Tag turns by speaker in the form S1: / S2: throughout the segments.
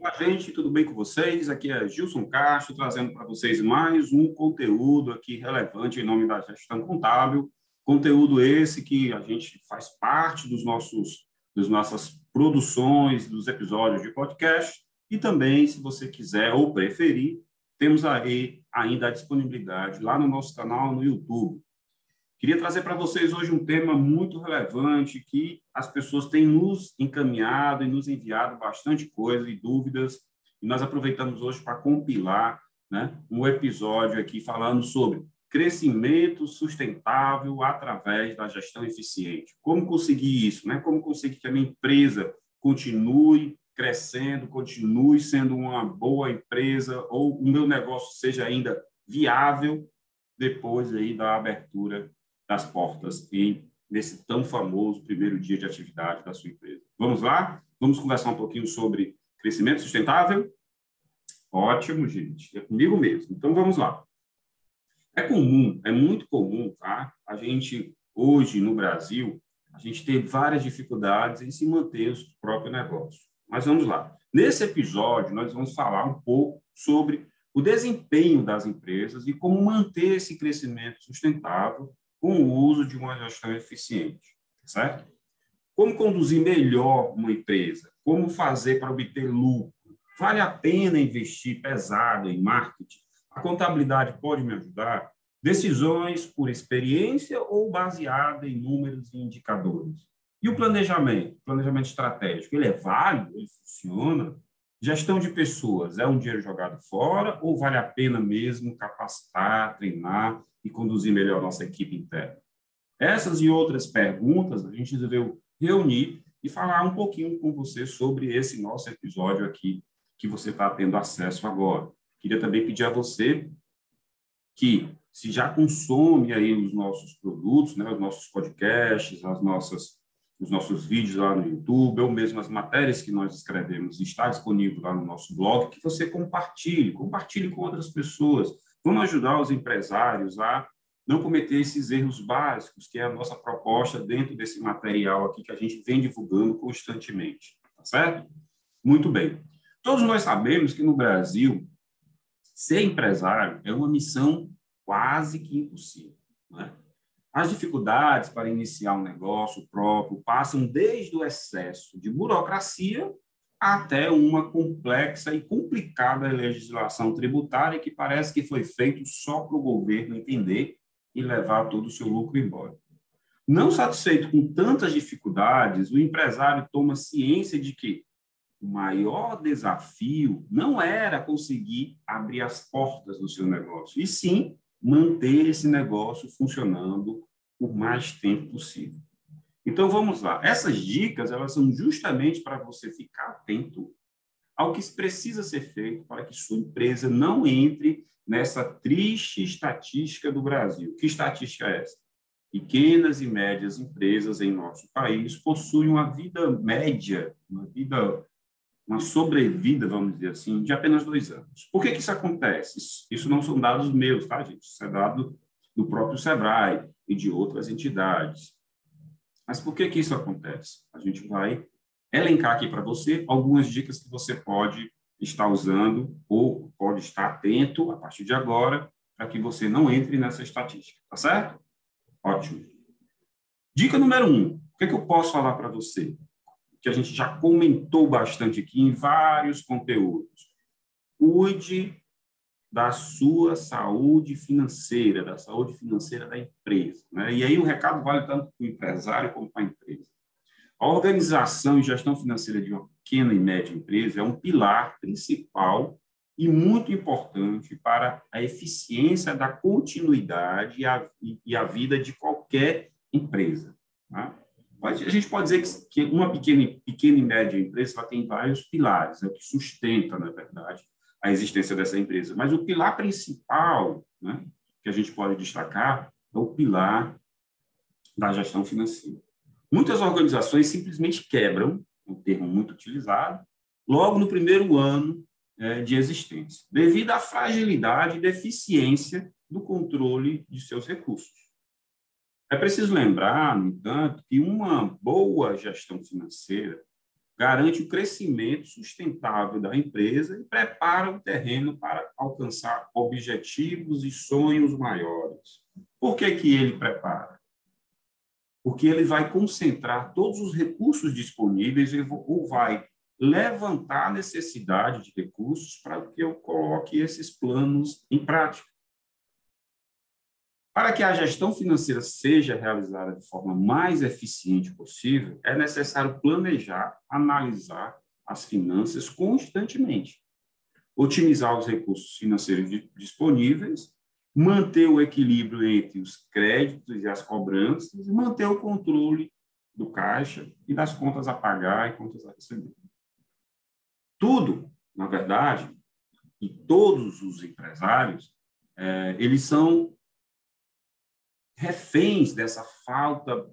S1: Olá, gente, tudo bem com vocês? Aqui é Gilson Castro, trazendo para vocês mais um conteúdo aqui relevante em nome da gestão contábil. Conteúdo esse que a gente faz parte dos nossos, das nossas produções, dos episódios de podcast. E também, se você quiser ou preferir, temos aí ainda a disponibilidade lá no nosso canal no YouTube. Queria trazer para vocês hoje um tema muito relevante que as pessoas têm nos encaminhado e nos enviado bastante coisa e dúvidas, e nós aproveitamos hoje para compilar né, um episódio aqui falando sobre crescimento sustentável através da gestão eficiente. Como conseguir isso? Né? Como conseguir que a minha empresa continue crescendo, continue sendo uma boa empresa, ou o meu negócio seja ainda viável depois aí da abertura das portas em nesse tão famoso primeiro dia de atividade da sua empresa. Vamos lá? Vamos conversar um pouquinho sobre crescimento sustentável? Ótimo, gente. É comigo mesmo. Então, vamos lá. É comum, é muito comum, tá? A gente, hoje, no Brasil, a gente tem várias dificuldades em se manter o próprio negócio. Mas vamos lá. Nesse episódio, nós vamos falar um pouco sobre o desempenho das empresas e como manter esse crescimento sustentável com o uso de uma gestão eficiente, certo? Como conduzir melhor uma empresa? Como fazer para obter lucro? Vale a pena investir pesado em marketing? A contabilidade pode me ajudar? Decisões por experiência ou baseada em números e indicadores? E o planejamento, planejamento estratégico, ele é válido? Ele funciona? Gestão de pessoas é um dinheiro jogado fora ou vale a pena mesmo capacitar, treinar e conduzir melhor nossa equipe interna? Essas e outras perguntas a gente resolveu reunir e falar um pouquinho com você sobre esse nosso episódio aqui que você está tendo acesso agora. Queria também pedir a você que, se já consome aí os nossos produtos, né, os nossos podcasts, as nossas, os nossos vídeos lá no YouTube, ou mesmo as matérias que nós escrevemos, está disponível lá no nosso blog, que você compartilhe, compartilhe com outras pessoas, Vamos ajudar os empresários a não cometer esses erros básicos, que é a nossa proposta dentro desse material aqui que a gente vem divulgando constantemente. Tá certo? Muito bem. Todos nós sabemos que no Brasil, ser empresário é uma missão quase que impossível. Né? As dificuldades para iniciar um negócio próprio passam desde o excesso de burocracia até uma complexa e complicada legislação tributária que parece que foi feito só para o governo entender e levar todo o seu lucro embora. Não satisfeito com tantas dificuldades, o empresário toma ciência de que o maior desafio não era conseguir abrir as portas do seu negócio, e sim manter esse negócio funcionando por mais tempo possível. Então vamos lá. Essas dicas elas são justamente para você ficar atento ao que precisa ser feito para que sua empresa não entre nessa triste estatística do Brasil. Que estatística é essa? Pequenas e médias empresas em nosso país possuem uma vida média, uma vida, uma sobrevida, vamos dizer assim, de apenas dois anos. Por que, que isso acontece? Isso não são dados meus, tá, gente? Isso é dado do próprio Sebrae e de outras entidades. Mas por que que isso acontece? A gente vai elencar aqui para você algumas dicas que você pode estar usando ou pode estar atento a partir de agora para que você não entre nessa estatística, tá certo? Ótimo. Dica número um, o que, que eu posso falar para você? Que a gente já comentou bastante aqui em vários conteúdos. Cuide da sua saúde financeira, da saúde financeira da empresa. Né? E aí o recado vale tanto para o empresário como para a empresa. A organização e gestão financeira de uma pequena e média empresa é um pilar principal e muito importante para a eficiência da continuidade e a, e a vida de qualquer empresa. Né? A gente pode dizer que uma pequena, pequena e média empresa ela tem vários pilares, é o que sustenta, na verdade, a existência dessa empresa. Mas o pilar principal né, que a gente pode destacar é o pilar da gestão financeira. Muitas organizações simplesmente quebram, um termo muito utilizado, logo no primeiro ano é, de existência, devido à fragilidade e deficiência do controle de seus recursos. É preciso lembrar, no entanto, que uma boa gestão financeira garante o crescimento sustentável da empresa e prepara o terreno para alcançar objetivos e sonhos maiores. Por que, que ele prepara? Porque ele vai concentrar todos os recursos disponíveis ou vai levantar a necessidade de recursos para que eu coloque esses planos em prática. Para que a gestão financeira seja realizada de forma mais eficiente possível, é necessário planejar, analisar as finanças constantemente, otimizar os recursos financeiros disponíveis, manter o equilíbrio entre os créditos e as cobranças e manter o controle do caixa e das contas a pagar e contas a receber. Tudo, na verdade, e todos os empresários, é, eles são reféns dessa falta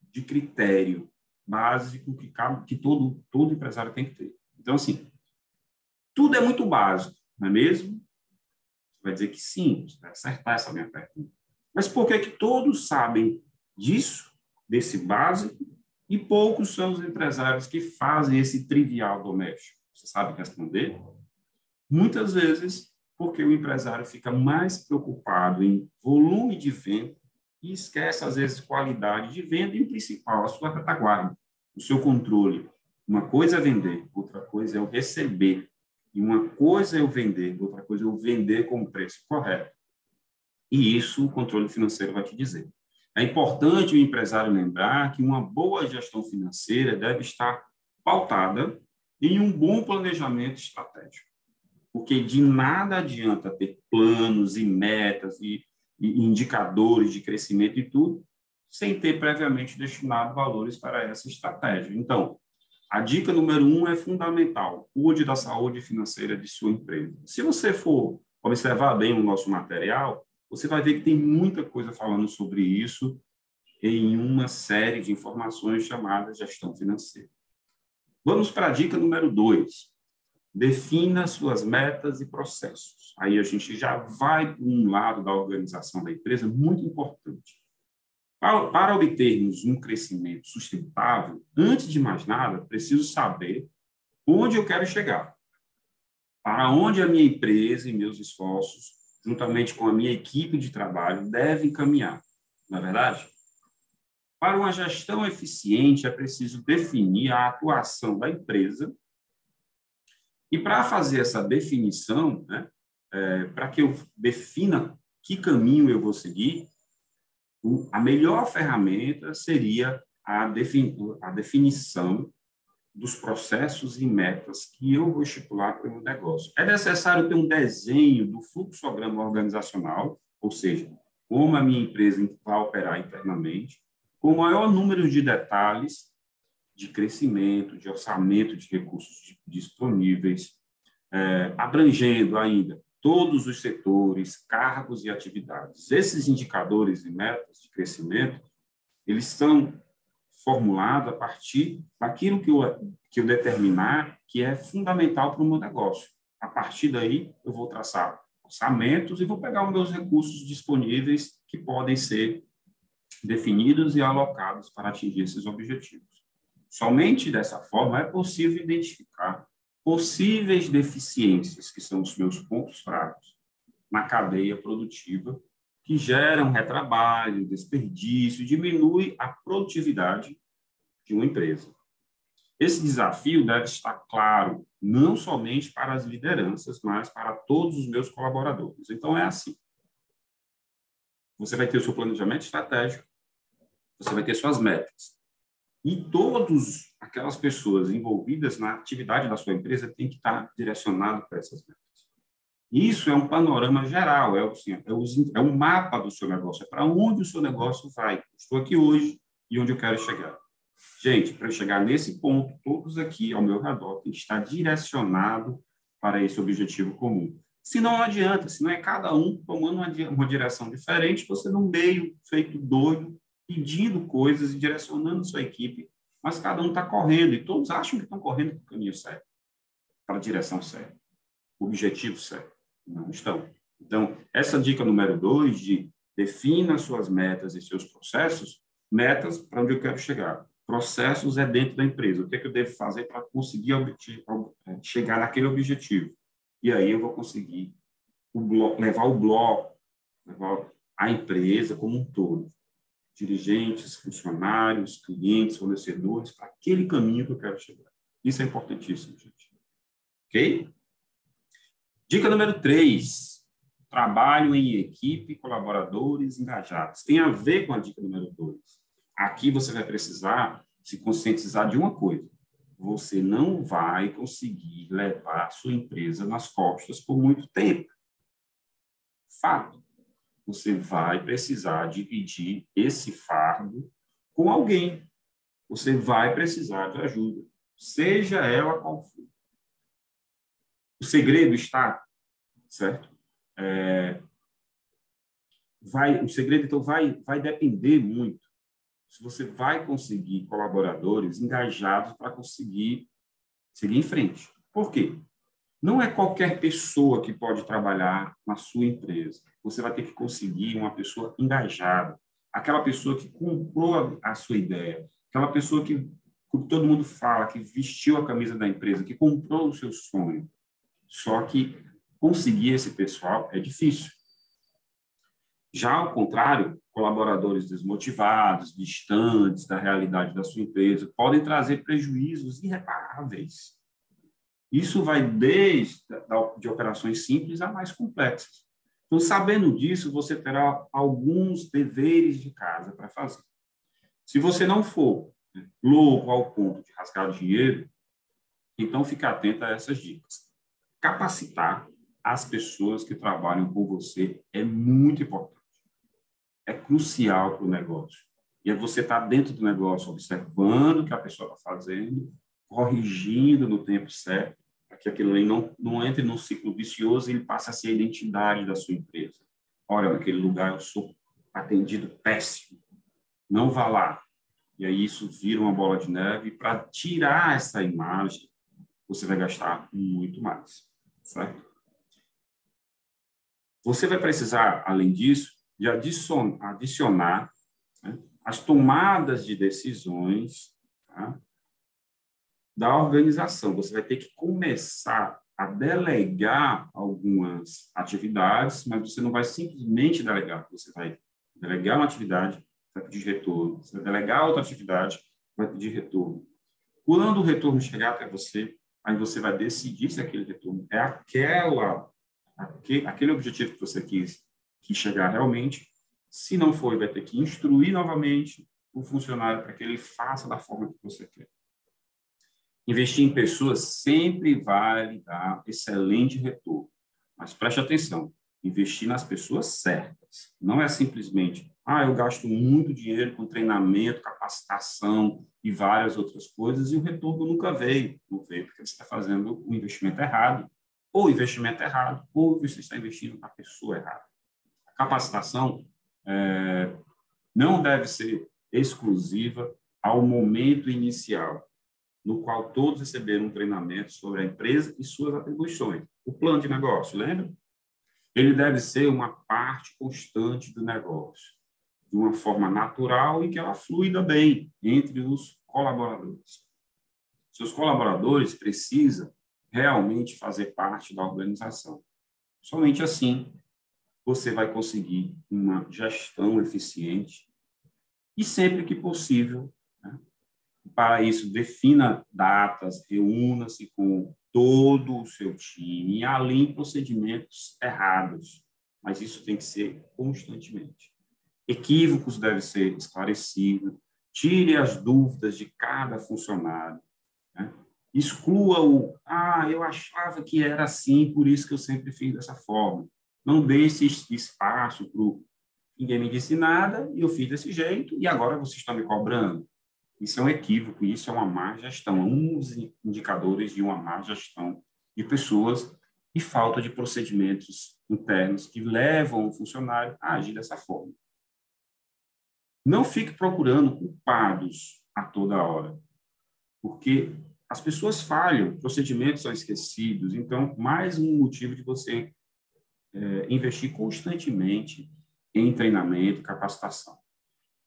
S1: de critério básico que, que todo, todo empresário tem que ter. Então, assim, tudo é muito básico, não é mesmo? Você vai dizer que sim, você vai acertar essa minha pergunta. Mas por que, que todos sabem disso, desse básico, e poucos são os empresários que fazem esse trivial doméstico? Você sabe responder? Muitas vezes porque o empresário fica mais preocupado em volume de venda e esquece, às vezes, qualidade de venda e, o principal, a sua retaguarda, o seu controle. Uma coisa é vender, outra coisa é o receber. E uma coisa é eu vender, outra coisa é eu vender com o preço correto. E isso o controle financeiro vai te dizer. É importante o empresário lembrar que uma boa gestão financeira deve estar pautada em um bom planejamento estratégico. Porque de nada adianta ter planos e metas e indicadores de crescimento e tudo, sem ter previamente destinado valores para essa estratégia. Então, a dica número um é fundamental: cuide da saúde financeira de sua empresa. Se você for observar bem o nosso material, você vai ver que tem muita coisa falando sobre isso em uma série de informações chamadas gestão financeira. Vamos para a dica número dois. Defina suas metas e processos. Aí a gente já vai para um lado da organização da empresa muito importante. Para, obtermos um crescimento sustentável, antes de mais nada, preciso saber onde eu quero chegar. Para onde a minha empresa e meus esforços, juntamente com a minha equipe de trabalho, devem caminhar. Não é verdade? Para uma gestão eficiente, é preciso definir a atuação da empresa e para fazer essa definição, né, é, para que eu defina que caminho eu vou seguir, o, a melhor ferramenta seria a, defini a definição dos processos e metas que eu vou estipular para o meu negócio. É necessário ter um desenho do fluxograma organizacional, ou seja, como a minha empresa vai operar internamente, com o maior número de detalhes de crescimento, de orçamento de recursos disponíveis, é, abrangendo ainda todos os setores, cargos e atividades. Esses indicadores e metas de crescimento, eles são formulados a partir daquilo que eu, que eu determinar que é fundamental para o meu negócio. A partir daí, eu vou traçar orçamentos e vou pegar os meus recursos disponíveis que podem ser definidos e alocados para atingir esses objetivos. Somente dessa forma é possível identificar possíveis deficiências, que são os meus pontos fracos, na cadeia produtiva, que geram retrabalho, desperdício, diminui a produtividade de uma empresa. Esse desafio deve estar claro não somente para as lideranças, mas para todos os meus colaboradores. Então, é assim. Você vai ter o seu planejamento estratégico, você vai ter suas metas. E todas aquelas pessoas envolvidas na atividade da sua empresa têm que estar direcionado para essas metas. Isso é um panorama geral, é, assim, é, o, é um mapa do seu negócio, é para onde o seu negócio vai. Estou aqui hoje e onde eu quero chegar. Gente, para chegar nesse ponto, todos aqui ao meu redor têm que estar direcionado para esse objetivo comum. Se não adianta, se não é cada um tomando uma direção diferente, você no meio, feito doido, pedindo coisas e direcionando sua equipe, mas cada um está correndo e todos acham que estão correndo para o caminho certo, para a direção certa, o objetivo certo. Não estão. Então, essa dica número dois de defina suas metas e seus processos, metas para onde eu quero chegar. processos é dentro da empresa. O que é que eu devo fazer para conseguir é, chegar naquele objetivo? E aí eu vou conseguir o bloco, levar o bloco, levar a empresa como um todo, dirigentes, funcionários, clientes, fornecedores, para aquele caminho que eu quero chegar. Isso é importantíssimo, gente. Ok? Dica número 3. Trabalho em equipe, colaboradores engajados. Tem a ver com a dica número 2. Aqui você vai precisar se conscientizar de uma coisa. Você não vai conseguir levar sua empresa nas costas por muito tempo. Fato. Você vai precisar dividir esse fardo com alguém. Você vai precisar de ajuda, seja ela qual for. O segredo está, certo? É, vai, o segredo, então, vai, vai depender muito se você vai conseguir colaboradores engajados para conseguir seguir em frente. Por quê? Não é qualquer pessoa que pode trabalhar na sua empresa. Você vai ter que conseguir uma pessoa engajada, aquela pessoa que comprou a, sua ideia, aquela pessoa que, que todo mundo fala, que vestiu a camisa da empresa, que comprou o seu sonho. Só que conseguir esse pessoal é difícil. Já ao contrário, colaboradores desmotivados, distantes da realidade da sua empresa, podem trazer prejuízos irreparáveis. Isso vai desde de operações simples a mais complexas. Então, sabendo disso, você terá alguns deveres de casa para fazer. Se você não for louco ao ponto de rasgar dinheiro, então fique atento a essas dicas. Capacitar as pessoas que trabalham com você é muito importante é crucial para o negócio. E é você estar tá dentro do negócio, observando o que a pessoa está fazendo, corrigindo no tempo certo, para que aquilo ali não, não entre num ciclo vicioso e ele passe a ser a identidade da sua empresa. Olha, naquele lugar eu sou atendido péssimo. Não vá lá. E aí isso vira uma bola de neve. Para tirar essa imagem, você vai gastar muito mais, certo? Você vai precisar, além disso, de adicionar né, as tomadas de decisões tá, da organização. Você vai ter que começar a delegar algumas atividades, mas você não vai simplesmente delegar. Você vai delegar uma atividade, vai pedir retorno. Você vai delegar outra atividade, vai pedir retorno. Quando o retorno chegar até você, aí você vai decidir se aquele retorno é aquela, aquele objetivo que você quis que chegar realmente. Se não for, vai ter que instruir novamente o funcionário para que ele faça da forma que você quer. Investir em pessoas sempre vai dar excelente retorno. Mas preste atenção, investir nas pessoas certas. Não é simplesmente, ah, eu gasto muito dinheiro com treinamento, capacitação e várias outras coisas e o retorno nunca veio. Não veio porque você está fazendo o investimento errado, ou investimento errado, ou você está investindo na pessoa errada capacitação é, não deve ser exclusiva ao momento inicial, no qual todos receberam um treinamento sobre a empresa e suas atribuições. O plano de negócio, lembra? Ele deve ser uma parte constante do negócio, de uma forma natural e que ela fluida bem entre os colaboradores. Seus colaboradores precisam realmente fazer parte da organização. Somente assim você vai conseguir uma gestão eficiente e sempre que possível? Para isso, defina datas, reúna-se com todo o seu time alinhe procedimentos errados, mas isso tem que ser constantemente. Equívocos devem ser esclarecidos, tire as dúvidas de cada funcionário, né? exclua o, ah, eu achava que era assim, por isso que eu sempre fiz dessa forma. Não deixe espaço para ninguém me disse nada eu fiz desse jeito e agora vocês estão me cobrando. Isso é um equívoco, isso é uma má gestão, um dos indicadores de uma má gestão de pessoas e falta de procedimentos internos que levam o funcionário a agir dessa forma. Não fique procurando culpados a toda hora, porque as pessoas falham, procedimentos são esquecidos, então, mais um motivo de você é, investir constantemente em treinamento, capacitação.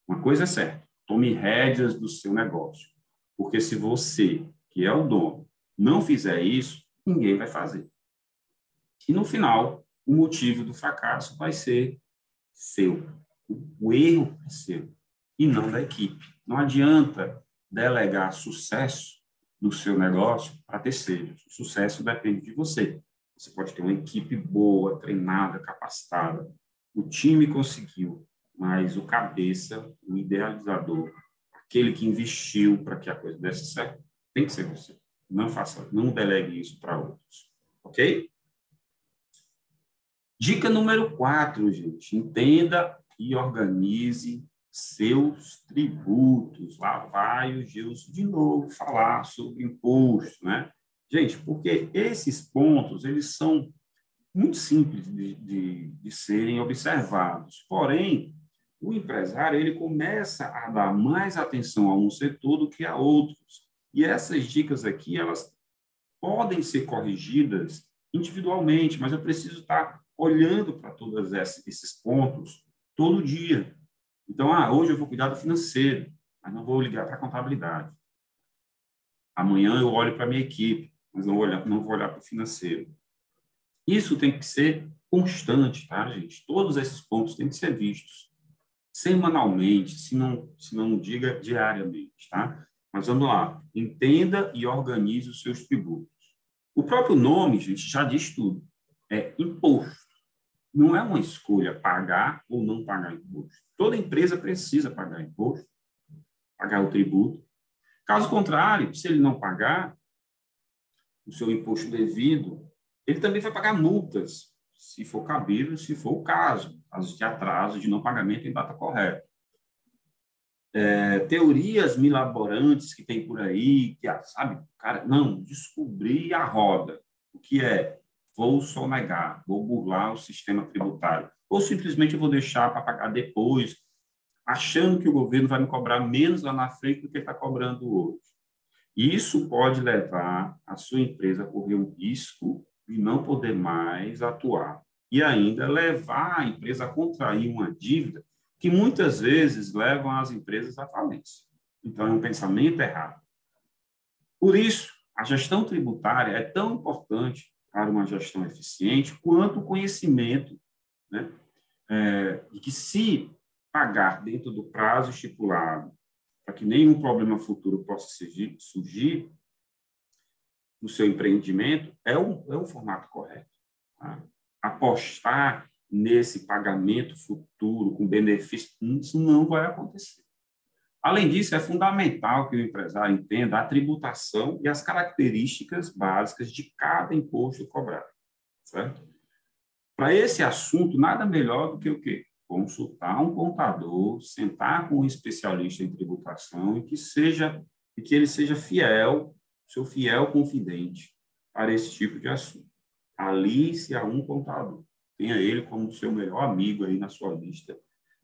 S1: Uma coisa é certa, Tome rédeas do seu negócio. Porque se você, que é o dono, não fizer isso, ninguém vai fazer. E no final, o motivo do fracasso vai ser seu. O erro é seu e não da equipe. Não adianta delegar sucesso do seu negócio para terceiros. O sucesso depende de você. Você pode ter uma equipe boa, treinada, capacitada. O time conseguiu, mas o cabeça, o idealizador, aquele que investiu para que a coisa desse certo, tem que ser você. Não faça, não delegue isso para outros. Ok? Dica número quatro, gente. Entenda e organize seus tributos. Lá vai o Gilson de novo falar sobre imposto, né? Gente, porque esses pontos, eles são muito simples de, de, de serem observados. Porém, o empresário, ele começa a dar mais atenção a um setor do que a outros. E essas dicas aqui, elas podem ser corrigidas individualmente, mas eu preciso estar olhando para todos esses pontos todo dia. Então, ah, hoje eu vou cuidar do financeiro, mas não vou ligar para a contabilidade. Amanhã eu olho para a minha equipe, mas não vou olhar, não vou olhar para o financeiro. Isso tem que ser constante, tá, gente? Todos esses pontos têm que ser vistos semanalmente, se não, se não diga diariamente, tá? Mas vamos lá. Entenda e organize os seus tributos. O próprio nome, gente, já diz tudo. É imposto não é uma escolha pagar ou não pagar imposto. Toda empresa precisa pagar imposto, pagar o tributo. Caso contrário, se ele não pagar o seu imposto devido, ele também vai pagar multas, se for cabível, se for o caso, casos de atraso, de não pagamento em data correta. É, teorias milaborantes que tem por aí, que, ah, sabe, cara, não, descobri a roda. O que é? vou sonegar, vou burlar o sistema tributário, ou simplesmente vou deixar para pagar depois, achando que o governo vai me cobrar menos lá na frente do que está cobrando hoje. Isso pode levar a sua empresa a correr um risco de não poder mais atuar e ainda levar a empresa a contrair uma dívida que muitas vezes levam as empresas à falência. Então, é um pensamento errado. Por isso, a gestão tributária é tão importante para uma gestão eficiente, quanto o conhecimento, né? É, de que se pagar dentro do prazo estipulado, para que nenhum problema futuro possa surgir, surgir no seu empreendimento, é o, é o formato correto. Tá? Apostar nesse pagamento futuro com benefício, isso não vai acontecer. Além disso, é fundamental que o empresário entenda a tributação e as características básicas de cada imposto cobrado? Para esse assunto, nada melhor do que o quê? Consultar um contador, sentar com um especialista em tributação e que seja e que ele seja fiel, seu fiel confidente para esse tipo de assunto. Alice a um contador. Tenha ele como seu melhor amigo aí na sua lista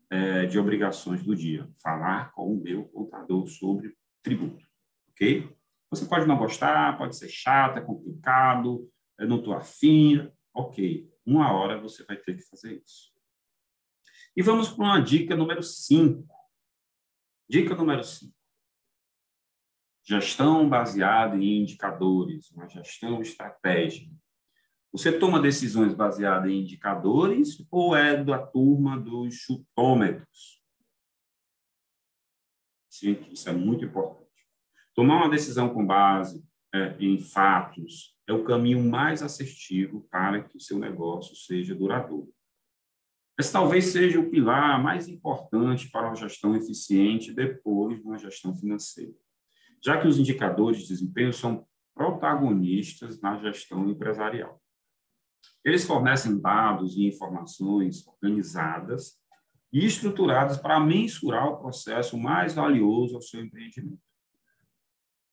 S1: é, de obrigações do dia. Falar com o meu contador sobre tributo, ok? Você pode não gostar, pode ser chato, é complicado, eu não estou afim, ok. Uma hora você vai ter que fazer isso. E vamos para uma dica número 5. Dica número 5. Gestão baseada em indicadores, uma gestão estratégica. Você toma decisões baseadas em indicadores ou é da turma dos chutômetros? Sim, isso é muito importante. Tomar uma decisão com base é, em fatos é o caminho mais assertivo para que o seu negócio seja duradouro. Esse talvez seja o pilar mais importante para uma gestão eficiente depois de uma gestão financeira, já que os indicadores de desempenho são protagonistas na gestão empresarial. Eles fornecem dados e informações organizadas e estruturadas para mensurar o processo mais valioso ao seu empreendimento.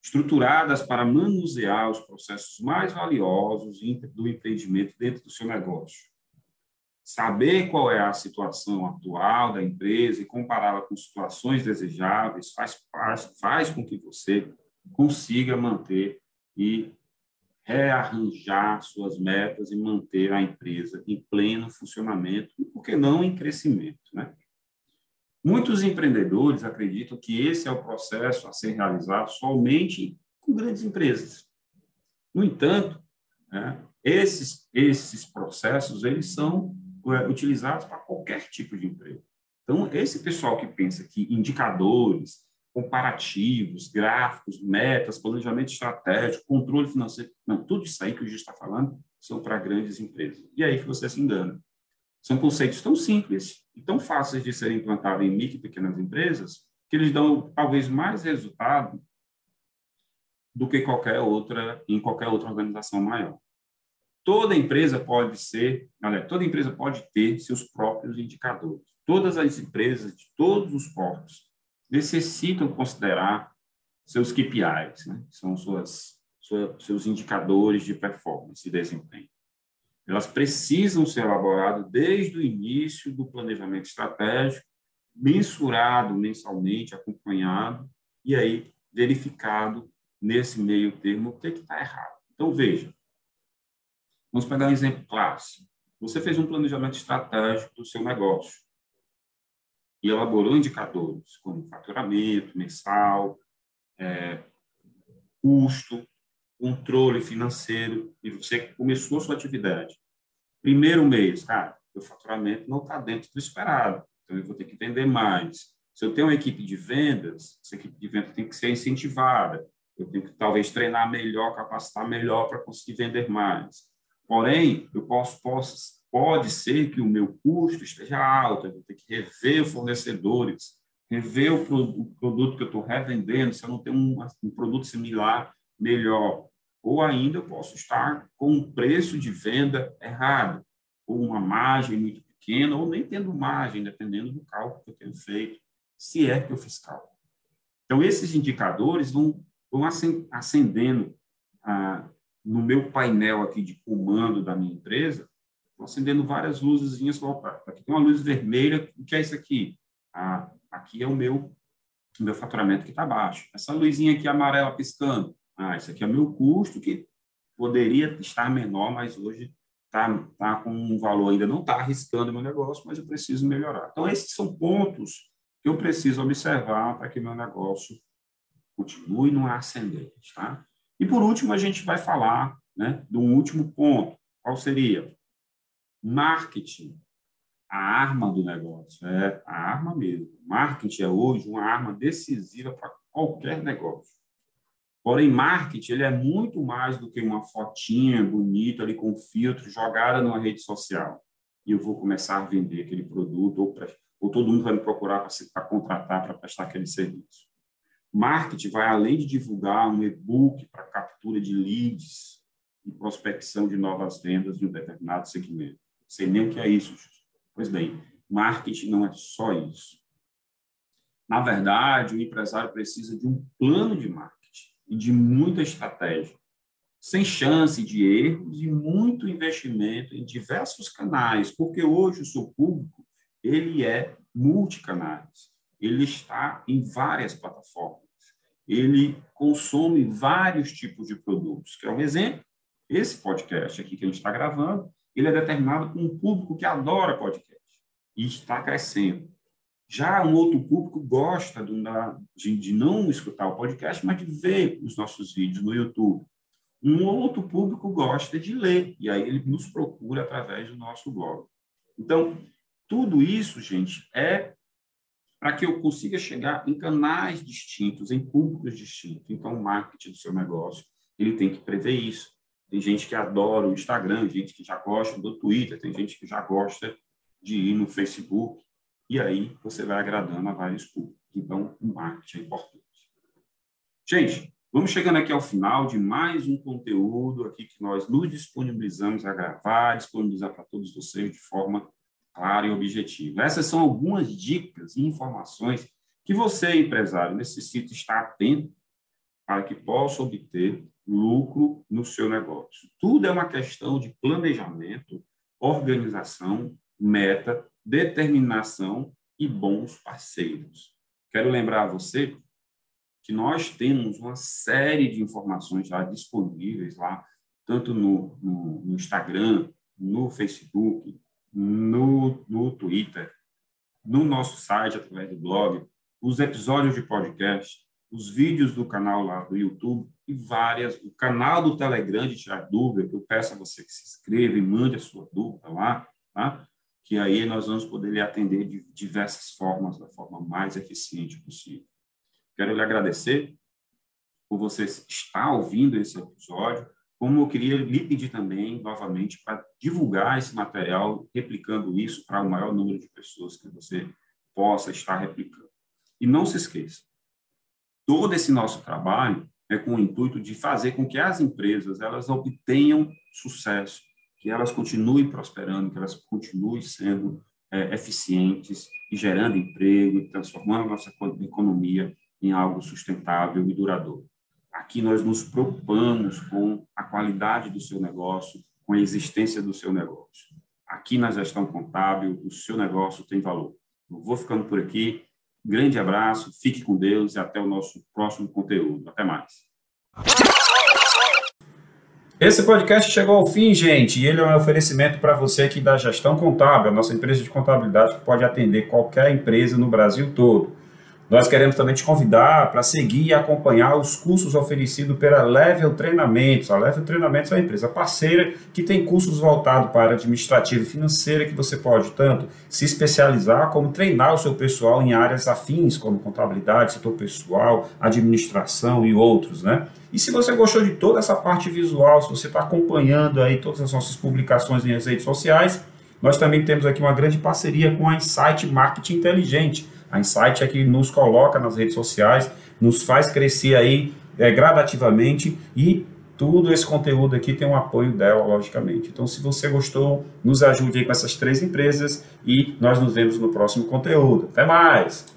S1: Estruturadas para manusear os processos mais valiosos do empreendimento dentro do seu negócio. Saber qual é a situação atual da empresa e compará-la com situações desejáveis faz, faz, faz com que você consiga manter e rearranjar suas metas e manter a empresa em pleno funcionamento e, por que não, em crescimento. Né? Muitos empreendedores acreditam que esse é o processo a ser realizado somente com grandes empresas. No entanto, né, esses, esses processos eles são utilizados para qualquer tipo de empresa. Então, esse pessoal que pensa que indicadores, comparativos, gráficos, metas, planejamento estratégico, controle financeiro, não, tudo isso aí que o Gil está falando são para grandes empresas. E aí que você se engana. São conceitos tão simples e tão fáceis de serem implantados em micro e pequenas empresas que eles dão talvez mais resultado do que qualquer outra em qualquer outra organização maior. Toda empresa pode ser, olha, toda empresa pode ter seus próprios indicadores. Todas as empresas de todos os portos necessitam considerar seus KPIs, né? são suas, sua, seus indicadores de performance e desempenho. Elas precisam ser elaboradas desde o início do planejamento estratégico, mensurado mensalmente, acompanhado, e aí verificado nesse meio termo o que está errado. Então, veja, vamos pegar um exemplo clássico. Você fez um planejamento estratégico do seu negócio e elaborou indicadores como faturamento mensal, é, custo, controle financeiro, e você começou a sua atividade. Primeiro mês, cara, o faturamento não está dentro do esperado, então eu vou ter que vender mais. Se eu tenho uma equipe de vendas, essa equipe de vendas tem que ser incentivada, eu tenho que talvez treinar melhor, capacitar melhor para conseguir vender mais. Porém, eu posso, posso pode ser que o meu custo esteja alto, eu vou ter que rever fornecedores, rever o, produto que eu estou revendendo, se eu não tenho um, um produto similar melhor. Ou ainda eu posso estar com um preço de venda errado, ou uma margem muito pequena, ou nem tendo margem, dependendo do cálculo que eu tenho feito, se é que eu fiz cálculo. Então, esses indicadores vão, vão acendendo ah, no meu painel aqui de comando da minha empresa, acendendo várias luzinhas. Opa, aqui tem uma luz vermelha, o que é isso aqui? Ah, aqui é o meu, meu faturamento que está baixo. Essa luzinha aqui amarela piscando, ah, isso aqui é o meu custo, que poderia estar menor, mas hoje está tá com um valor, ainda não está arriscando meu negócio, mas eu preciso melhorar. Então, esses são pontos que eu preciso observar para que meu negócio continue no ascendente. Tá? E, por último, a gente vai falar né, de um último ponto. Qual seria? Marketing, a arma do negócio, é a arma mesmo. Marketing é hoje uma arma decisiva para qualquer negócio. Porém, marketing ele é muito mais do que uma fotinha bonita ali com filtro jogada numa rede social. E eu vou começar a vender aquele produto, ou, pra, ou todo mundo vai me procurar para contratar, para prestar aquele serviço. Marketing vai além de divulgar um e-book para captura de leads e prospecção de novas vendas de um determinado segmento sei nem o que é isso. Pois bem, marketing não é só isso. Na verdade, o empresário precisa de um plano de marketing e de muita estratégia, sem chance de erros e muito investimento em diversos canais, porque hoje o seu público ele é multicanais, ele está em várias plataformas, ele consome vários tipos de produtos. Que é um exemplo, esse podcast aqui que a gente está gravando, ele é determinado por um público que adora podcast e está crescendo. Já um outro público gosta de, de não escutar o podcast, mas de ver os nossos vídeos no YouTube. Um outro público gosta de ler, e aí ele nos procura através do nosso blog. Então, tudo isso, gente, é para que eu consiga chegar em canais distintos, em públicos distintos. Então, o marketing do seu negócio, ele tem que prever isso. Tem gente que adora o Instagram, gente que já gosta do Twitter, tem gente que já gosta de ir no Facebook. E aí você vai agradando a vários públicos. Então, o marketing é importante. Gente, vamos chegando aqui ao final de mais um conteúdo aqui que nós nos disponibilizamos a gravar, disponibilizar para todos vocês de forma clara e objetiva. Essas são algumas dicas e informações que você, empresário, necessita estar atento para que possa obter lucro no seu negócio. Tudo é uma questão de planejamento, organização, meta, determinação e bons parceiros. Quero lembrar a você que nós temos uma série de informações já disponíveis lá, tanto no, no, no Instagram, no Facebook, no, no Twitter, no nosso site, através do blog, os episódios de podcast, os vídeos do canal lá do YouTube e várias, o canal do Telegram de tirar dúvida, que eu peço a você que se inscreva e mande a sua dúvida lá, tá? que aí nós vamos poder lhe atender de diversas formas, da forma mais eficiente possível. Quero lhe agradecer por você estar ouvindo esse episódio, como eu queria lhe pedir também, novamente, para divulgar esse material, replicando isso para o maior número de pessoas que você possa estar replicando. E não se esqueça, todo esse nosso trabalho é com o intuito de fazer com que as empresas elas obtenham sucesso, que elas continuem prosperando, que elas continuem sendo é, eficientes e gerando emprego, transformando a nossa economia em algo sustentável e duradouro. Aqui nós nos preocupamos com a qualidade do seu negócio, com a existência do seu negócio. Aqui na gestão contábil, o seu negócio tem valor. Eu vou ficando por aqui. Grande abraço, fique com Deus e até o nosso próximo conteúdo. Até mais.
S2: Esse podcast chegou ao fim, gente, e ele é um oferecimento para você aqui da Gestão Contábil, a nossa empresa de contabilidade que pode atender qualquer empresa no Brasil todo. Nós queremos também te convidar para seguir e acompanhar os cursos oferecidos pela Level Treinamentos. A Level Treinamentos é uma empresa parceira que tem cursos voltados para administrativa e financeira que você pode tanto se especializar como treinar o seu pessoal em áreas afins, como contabilidade, setor pessoal, administração e outros, né? E se você gostou de toda essa parte visual, se você está acompanhando aí todas as nossas publicações nas redes sociais, nós também temos aqui uma grande parceria com a Insight Marketing Inteligente a Insight é que nos coloca nas redes sociais, nos faz crescer aí é, gradativamente e tudo esse conteúdo aqui tem um apoio dela, logicamente. Então, se você gostou, nos ajude aí com essas três empresas e nós nos vemos no próximo conteúdo. Até mais!